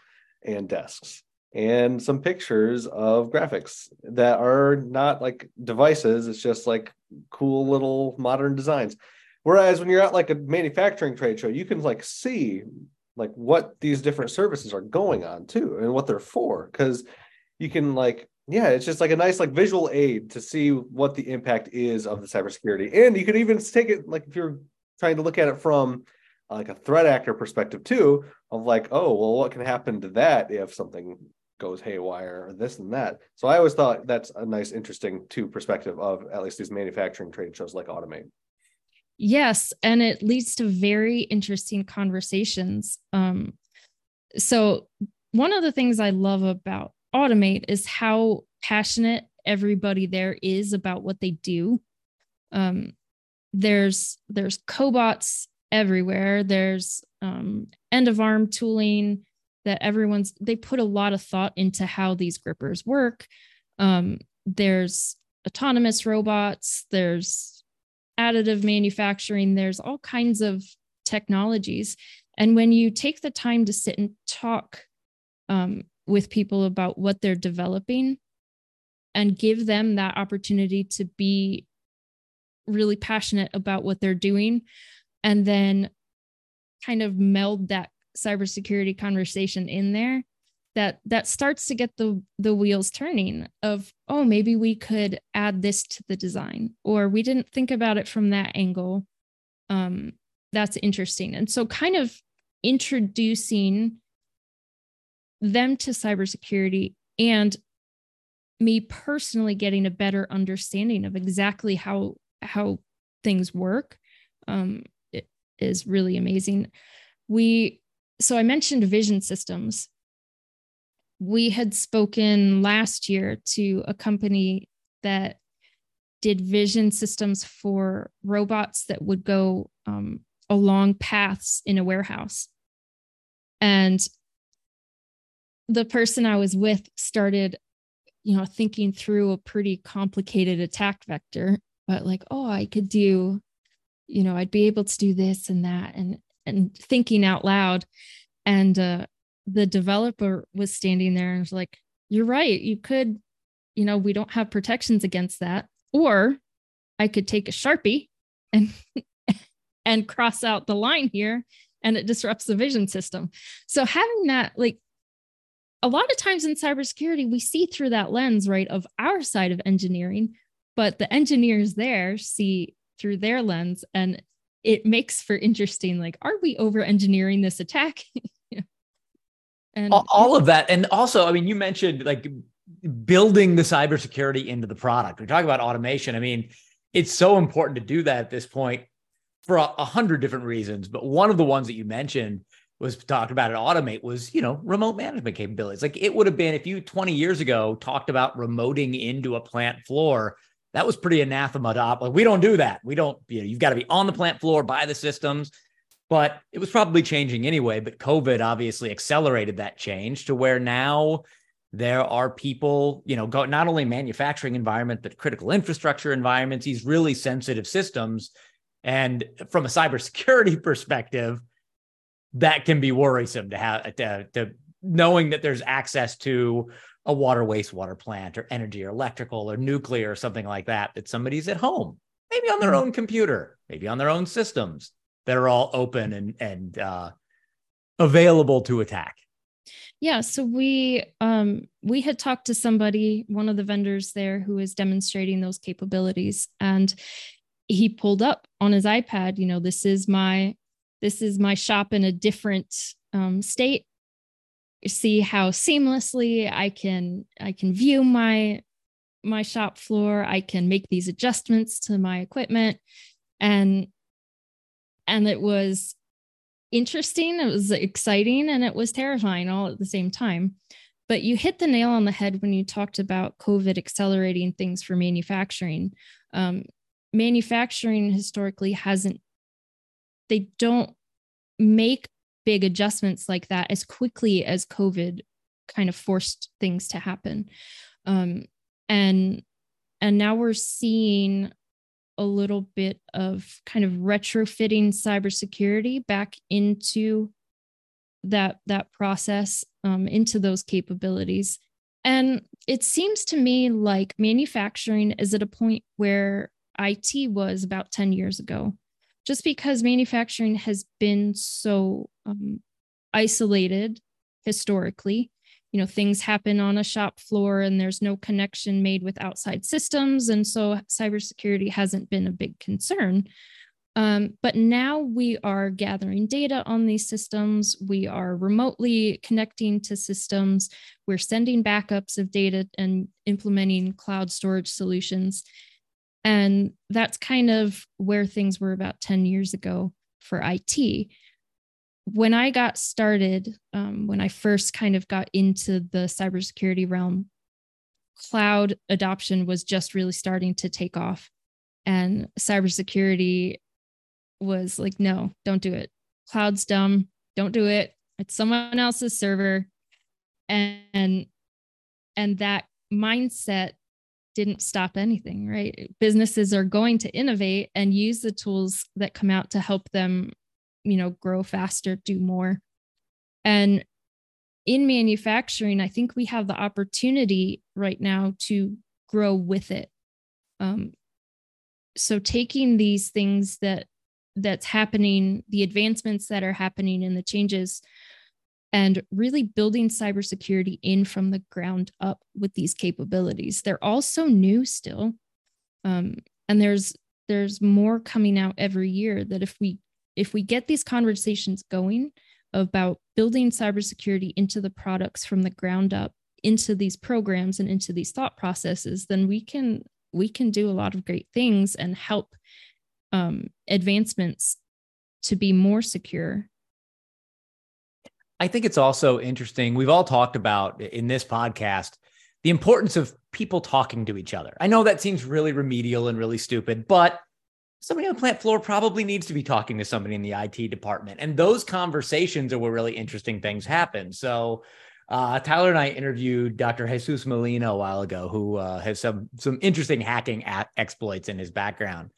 and desks and some pictures of graphics that are not like devices it's just like cool little modern designs. Whereas when you're at like a manufacturing trade show you can like see like what these different services are going on too and what they're for because you can like yeah it's just like a nice like visual aid to see what the impact is of the cybersecurity. And you could even take it like if you're trying to look at it from like a threat actor perspective too of like oh well what can happen to that if something goes haywire or this and that? So i always thought that's a nice interesting too perspective of at least these manufacturing trade shows like automate. Yes and it leads to very interesting conversations. Um, so one of the things i love about automate is how passionate everybody there is about what they do. Um, there's there's cobots everywhere. There's um, end of arm tooling that everyone's they put a lot of thought into how these grippers work. Um, there's autonomous robots. There's additive manufacturing. There's all kinds of technologies. And when you take the time to sit and talk um, with people about what they're developing and give them that opportunity to be really passionate about what they're doing, and then kind of meld that cybersecurity conversation in there that that starts to get the the wheels turning of oh maybe we could add this to the design or we didn't think about it from that angle. Um that's interesting. And so kind of introducing them to cybersecurity and me personally getting a better understanding of exactly how how things work um, is really amazing. We, so I mentioned vision systems. We had spoken last year to a company that did vision systems for robots that would go um, along paths in a warehouse. And the person I was with started, you know, thinking through a pretty complicated attack vector, but like, oh, I could do you know i'd be able to do this and that and and thinking out loud. And uh the developer was standing there and was like you're right. You could you know we don't have protections against that. Or I could take a Sharpie and <laughs> and cross out the line here and it disrupts the vision system. So having that like a lot of times in cybersecurity we see through that lens right of our side of engineering, but the engineers there see through their lens and it makes for interesting like are we over engineering this attack? <laughs> And all, all of that and also i mean you mentioned like building the cybersecurity into the product. We talk about automation. I mean it's so important to do that at this point for a, a hundred different reasons but one of the ones that you mentioned was talked about at automate was you know remote management capabilities. Like it would have been if you 20 years ago talked about remoting into a plant floor that was pretty anathema to op. Like, we don't do that. We don't, you know, you've got to be on the plant floor, by the systems. But it was probably changing anyway. But COVID obviously accelerated that change to where now there are people, you know, go not only manufacturing environment, but critical infrastructure environments, these really sensitive systems. And from a cybersecurity <laughs> perspective, that can be worrisome to have to, to knowing that there's access to a water wastewater plant or energy or electrical or nuclear or something like that that somebody's at home maybe on their mm-hmm. own computer maybe on their own systems that are all open and and uh, available to attack yeah so we um we had talked to somebody one of the vendors there who is demonstrating those capabilities and he pulled up on his ipad you know this is my this is my shop in a different um, state see how seamlessly I can I can view my my shop floor. I can make these adjustments to my equipment and and it was interesting, it was exciting and it was terrifying all at the same time. But you hit the nail on the head when you talked about COVID accelerating things for manufacturing. Um, manufacturing historically hasn't, they don't make big adjustments like that as quickly as COVID kind of forced things to happen. Um, and and now we're seeing a little bit of kind of retrofitting cybersecurity back into that that process um, into those capabilities and it seems to me like manufacturing is at a point where it was about 10 years ago just because manufacturing has been so um, isolated historically you know things happen on a shop floor and there's no connection made with outside systems and so cybersecurity hasn't been a big concern. Um, but now we are gathering data on these systems. We are remotely connecting to systems. We're sending backups of data and implementing cloud storage solutions and that's kind of where things were about 10 years ago for IT. When I got started, um, when I first kind of got into the cybersecurity realm, cloud adoption was just really starting to take off. And cybersecurity was like, no, don't do it. Cloud's dumb. Don't do it. It's someone else's server. And and that mindset didn't stop anything, right? Businesses are going to innovate and use the tools that come out to help them, you know, grow faster, do more. And in manufacturing, I think we have the opportunity right now to grow with it. Um, so taking these things that that's happening, the advancements that are happening and the changes and really building cybersecurity in from the ground up with these capabilities. They're all so new still. Um, and there's there's more coming out every year that if we if we get these conversations going about building cybersecurity into the products from the ground up into these programs and into these thought processes then we can we can do a lot of great things and help um, advancements to be more secure I think it's also interesting. We've all talked about in this podcast the importance of people talking to each other. I know that seems really remedial and really stupid, but somebody on the plant floor probably needs to be talking to somebody in the IT department. And those conversations are where really interesting things happen. So, uh, Tyler and I interviewed Dr. Jesus Molina a while ago, who uh, has some some interesting hacking exploits in his background,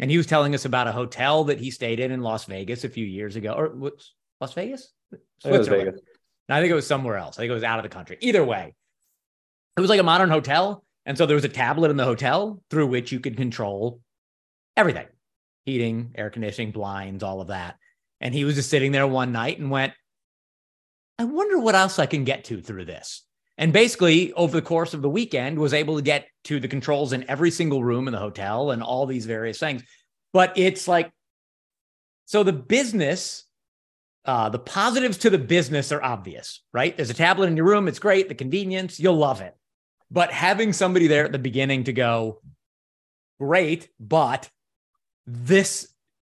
and he was telling us about a hotel that he stayed in in Las Vegas a few years ago, or Las Vegas, Switzerland. I think it was somewhere else. I think it was out of the country. Either way, it was like a modern hotel. And so there was a tablet in the hotel through which you could control everything heating, air conditioning, blinds, all of that. And he was just sitting there one night and went, I wonder what else I can get to through this. And basically, over the course of the weekend, was able to get to the controls in every single room in the hotel and all these various things. But it's like, so the business, uh, the positives to the business are obvious, right? There's a tablet in your room. It's great. The convenience, you'll love it. But having somebody there at the beginning to go, great, but this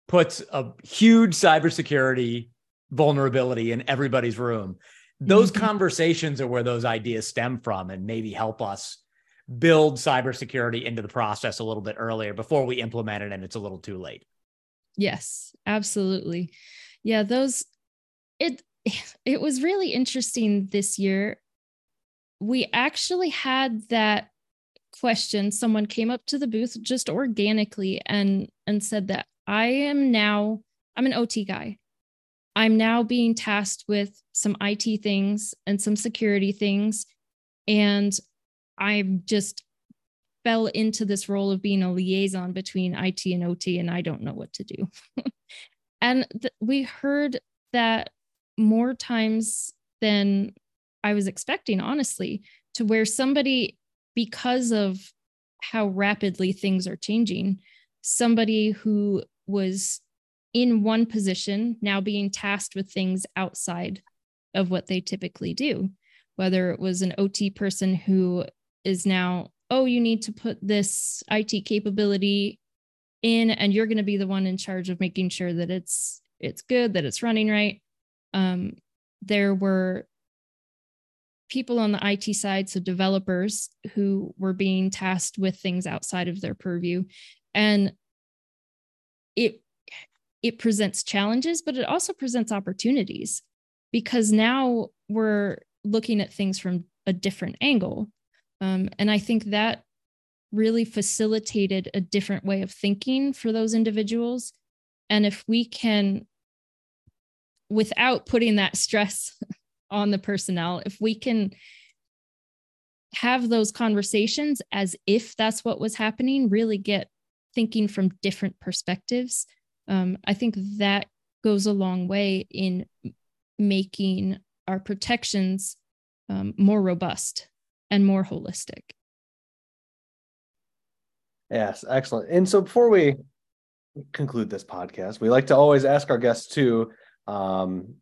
puts a huge cybersecurity vulnerability in everybody's room. Those mm-hmm. conversations are where those ideas stem from and maybe help us build cybersecurity into the process a little bit earlier before we implement it and it's a little too late. Yes, absolutely. Yeah, those it <sighs> it was really interesting this year. We actually had that question someone came up to the booth just organically and and said that I am now I'm an OT guy. I'm now being tasked with some IT things and some security things and I just fell into this role of being a liaison between IT and OT and I don't know what to do. <laughs> and th- we heard that more times than I was expecting honestly to where somebody because of how rapidly things are changing, somebody who was in one position now being tasked with things outside of what they typically do, whether it was an OT person who is now, oh, you need to put this IT capability in and you're going to be the one in charge of making sure that it's it's good that it's running right um, there were people on the IT side, so developers who were being tasked with things outside of their purview. And it it presents challenges, but it also presents opportunities because now we're looking at things from a different angle. Um, and I think that really facilitated a different way of thinking for those individuals. And if we can, without putting that stress <laughs> on the personnel if we can have those conversations as if that's what was happening really get thinking from different perspectives um, i think that goes a long way in making our protections um, more robust and more holistic. Yes excellent. And so before we conclude this podcast we like to always ask our guests to um,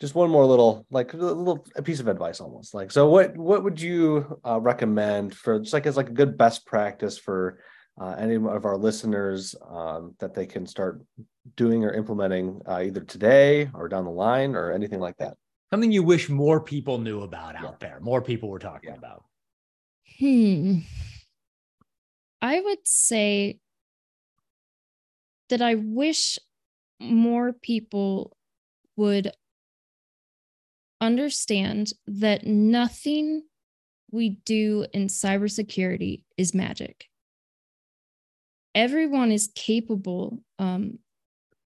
just one more little like a little a piece of advice almost like so what what would you uh, recommend for just like as like a good best practice for uh, any of our listeners um, that they can start doing or implementing uh, either today or down the line or anything like that? Something you wish more people knew about out there more people were talking yeah. about. Hmm. I would say that i wish more people would understand that nothing we do in cybersecurity is magic. Everyone is capable um,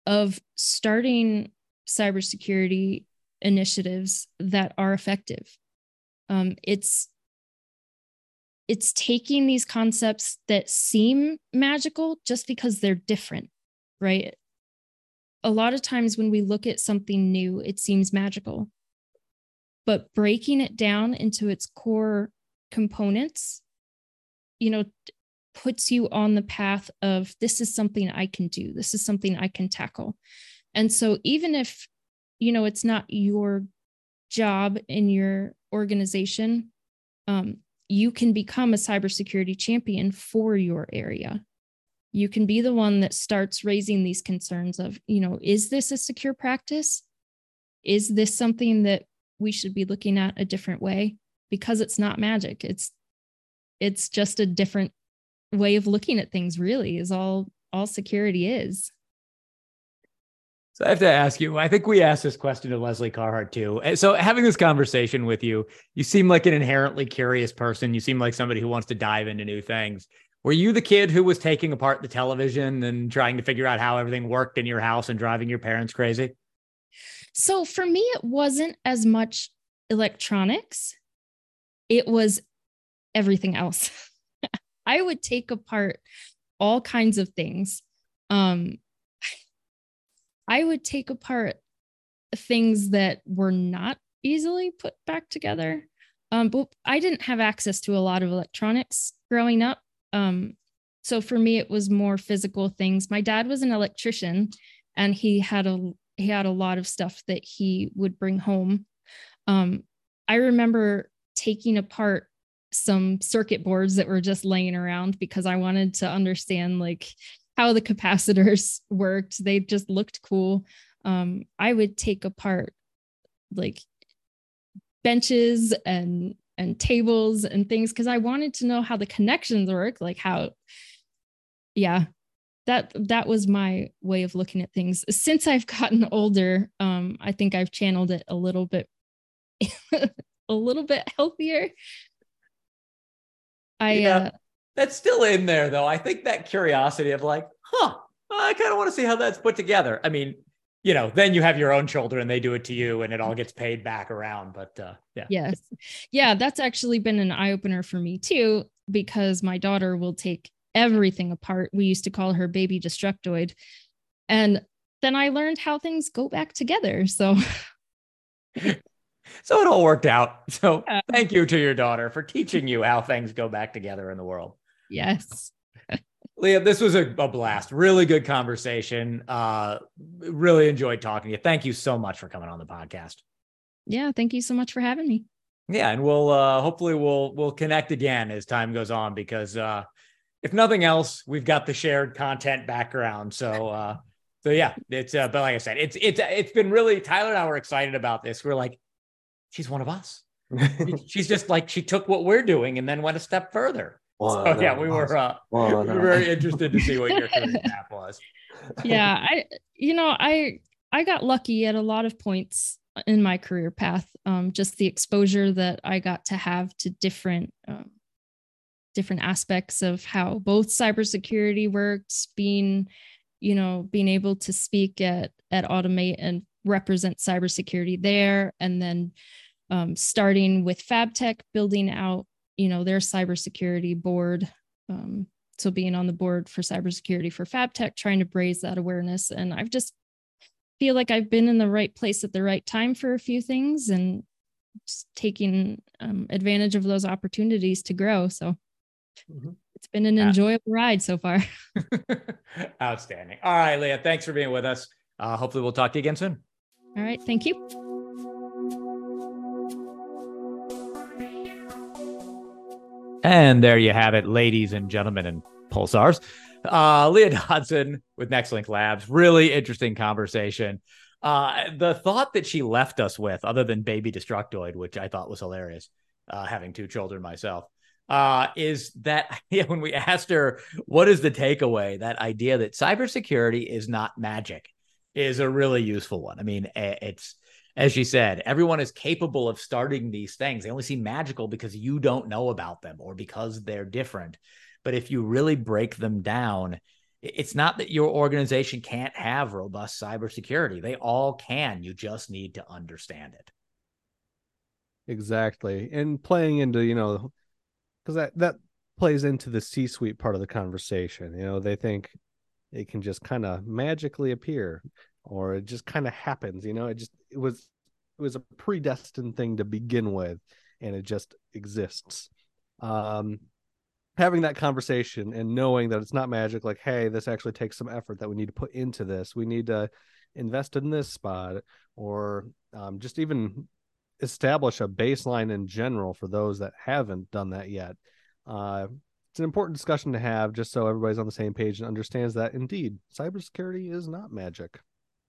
of starting cybersecurity initiatives that are effective. Um, it's it's taking these concepts that seem magical just because they're different, right? A lot of times when we look at something new, it seems magical. But breaking it down into its core components you know puts you on the path of this is something i can do. This is something i can tackle. And so even if you know it's not your job in your organization um, you can become a cybersecurity champion for your area you can be the one that starts raising these concerns of you know is this a secure practice is this something that we should be looking at a different way because it's not magic it's it's just a different way of looking at things really is all all security is so I have to ask you, I think we asked this question to Lesley Carhart too. Eh, so having this conversation with you, you seem like an inherently curious person. You seem like somebody who wants to dive into new things. Were you the kid who was taking apart the television and trying to figure out how everything worked in your house and driving your parents crazy? So for me, it wasn't as much electronics, it was everything else. <laughs> I would take apart all kinds of things Um, I would take apart things that were not easily put back together. Um, but I didn't have access to a lot of electronics growing up. Um, so for me, it was more physical things. My dad was an electrician, and he had a he had a lot of stuff that he would bring home. Um, I remember taking apart some circuit boards that were just laying around because I wanted to understand like how the capacitors <laughs> worked. They just looked cool. Um, I would take apart like benches and and tables and things because I wanted to know how the connections work, like how yeah, that that was my way of looking at things. Since I've <laughs> gotten older, um, I think I've channeled it a little bit <laughs> a little bit healthier. I yeah, uh, that's still in there though. I think that curiosity of like, huh, I kind of want to see how that's put together. I mean, you know, then you have your own children, and they do it to you and it all gets paid back around. But uh, yeah. Yes. Yeah, that's actually been an eye opener for me too, because my daughter will take everything apart. We used to call her baby destructoid. And then I learned how things go back together. So <laughs> so it all worked out. So yeah. thank you to your daughter for teaching you how things go back together in the world. Yes. <laughs> Leah, this was a, a, blast. Really good conversation. Uh, really enjoyed talking to you. Thank you so much for coming on the podcast. Yeah, thank you so much for having me. Yeah, and we'll uh, hopefully we'll we'll connect again as time goes on because uh, if nothing else, we've got the shared content background. So uh, so yeah, it's uh, but like I said, it's it's it's been really Tyler and I were excited about this. We're like, she's one of us. <laughs> she's just like she took what we're doing and then went a step further. Well, so, yeah, we were uh, well, we were very interested to see what your <laughs> career path was. yeah, <laughs> I you know I I got lucky at a lot of points in my career path. Um, just the exposure that I got to have to different um, different aspects of how both cybersecurity works, being you know being able to speak at at Automate and represent cybersecurity there, and then um, starting with FabTech, building out you know their cybersecurity board um, so being on the board for cybersecurity for fabtech trying to raise that awareness. And i've just feel like i've been in the right place at the right time for a few things and just taking um, advantage of those opportunities to grow. So mm-hmm. it's been an enjoyable ride so far. <laughs> <laughs> Outstanding. All right leah thanks for being with us. Uh, hopefully we'll talk to you again soon. All right thank you And there you have it, ladies and gentlemen and pulsars. Uh, Leah Dodson with NextLink Labs. Really interesting conversation. Uh, the thought that she left us with, other than Baby Destructoid, which I thought was hilarious, uh, having two children myself, uh, is that <laughs> when we asked her what is the takeaway, that idea that cybersecurity is not magic is a really useful one. I mean, it's as she said, everyone is capable of starting these things. They only seem magical because you don't know about them or because they're different. But if you really break them down, it's not that your organization can't have robust cybersecurity. They all can. You just need to understand it. Exactly. And playing into, you know, because that, that plays into the C suite part of the conversation. You know, they think it can just kind of magically appear or it just kind of happens you know? It just it was it was a predestined thing to begin with and it just exists. Um having that conversation and knowing that it's not magic like hey this actually takes some effort that we need to put into this. We need to invest in this spot or um, just even establish a baseline in general for those that haven't done that yet. Uh, it's an important discussion to have just so everybody's on the same page and understands that indeed cybersecurity is not magic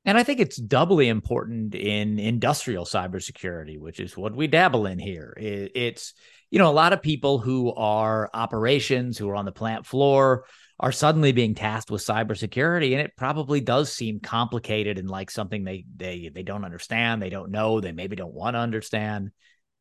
and I think it's doubly important in industrial cybersecurity, which is what we dabble in here. It's, you know, a lot of people who are operations, who are on the plant floor, are suddenly being tasked with cybersecurity. And it probably does seem complicated and like something they they they don't understand, they don't know, they maybe don't want to understand.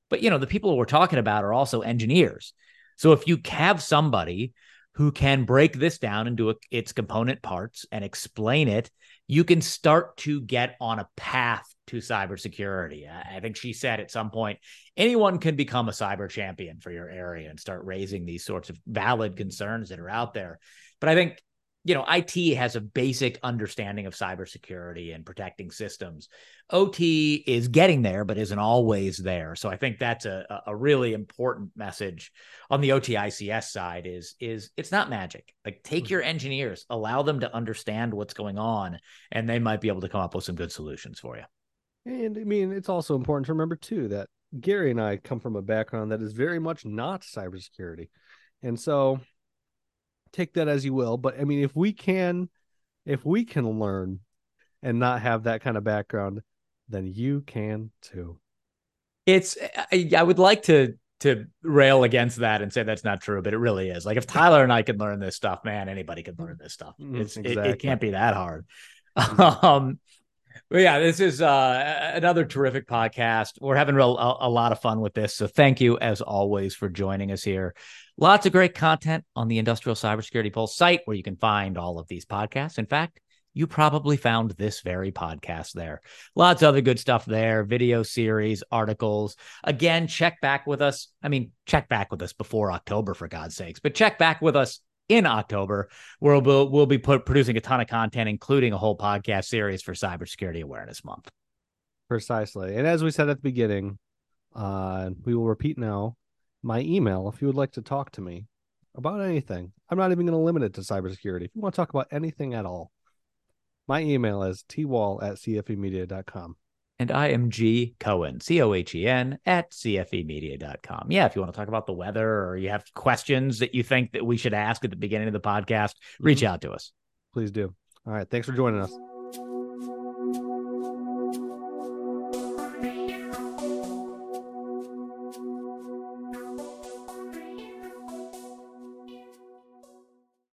But you know, the people we're talking about are also engineers. So if you have somebody who can break this down into its component parts and explain it you can start to get on a path to cybersecurity. I think she said at some point, anyone can become a cyber champion for your area and start raising these sorts of valid concerns that are out there. But I think you know, IT has a basic understanding of cybersecurity and protecting systems. OT is getting there, but isn't always there. So I think that's a, a really important message on the OT ICS side is, is it's not magic. Like take hmm. your engineers, allow them to understand what's going on, and they might be able to come up with some good solutions for you. And I mean, it's also important to remember too that Gary and I come from a background that is very much not cybersecurity. And so take that as you will. But I mean, if we can, if we can learn and not have that kind of background, then you can too. It's I, I would like to to rail against that and say that's not true, but it really is. Like if Tyler and I could learn this stuff, man, anybody could learn this stuff. It's exactly. it, it, can't be that hard. <laughs> Mm-hmm. um, but yeah, this is uh, another terrific podcast. We're having real, a, a, lot of fun with this. So thank you as always for joining us here. Lots of great content on the Industrial Cybersecurity Pulse site where you can find all of these podcasts. In fact, you probably found this very podcast there. Lots of other good stuff there, video series, articles. Again, check back with us. I mean, check back with us before October, for God's sakes, but check back with us in October, where we'll, we'll be put, producing a ton of content, including a whole podcast series for Cybersecurity Awareness Month. Precisely. And as we said at the beginning, uh, we will repeat now my email if you would like to talk to me about anything. I'm not even going to limit it to cybersecurity. If you want to talk about anything at all, my email is twall at cfemedia.com. And I am G Cohen, C O H E N at CFEmedia.com. Yeah, if you want to talk about the weather or you have questions that you think that we should ask at the beginning of the podcast, reach mm-hmm. out to us. Please do. All right. Thanks for joining us.